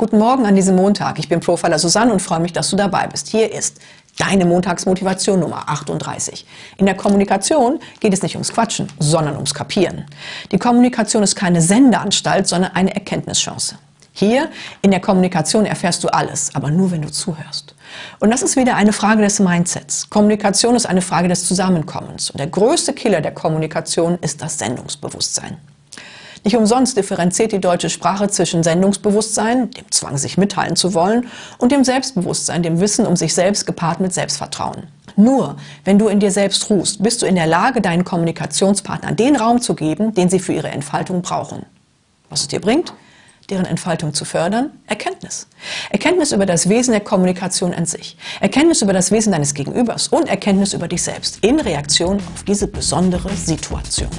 Guten Morgen an diesem Montag. Ich bin Profiler Susanne und freue mich, dass du dabei bist. Hier ist deine Montagsmotivation Nummer 38. In der Kommunikation geht es nicht ums Quatschen, sondern ums Kapieren. Die Kommunikation ist keine Sendeanstalt, sondern eine Erkenntnischance. Hier in der Kommunikation erfährst du alles, aber nur wenn du zuhörst. Und das ist wieder eine Frage des Mindsets. Kommunikation ist eine Frage des Zusammenkommens. Und der größte Killer der Kommunikation ist das Sendungsbewusstsein. Nicht umsonst differenziert die deutsche Sprache zwischen Sendungsbewusstsein, dem Zwang, sich mitteilen zu wollen, und dem Selbstbewusstsein, dem Wissen um sich selbst gepaart mit Selbstvertrauen. Nur wenn du in dir selbst ruhst, bist du in der Lage, deinen Kommunikationspartnern den Raum zu geben, den sie für ihre Entfaltung brauchen. Was es dir bringt? deren Entfaltung zu fördern? Erkenntnis. Erkenntnis über das Wesen der Kommunikation an sich. Erkenntnis über das Wesen deines Gegenübers und Erkenntnis über dich selbst in Reaktion auf diese besondere Situation.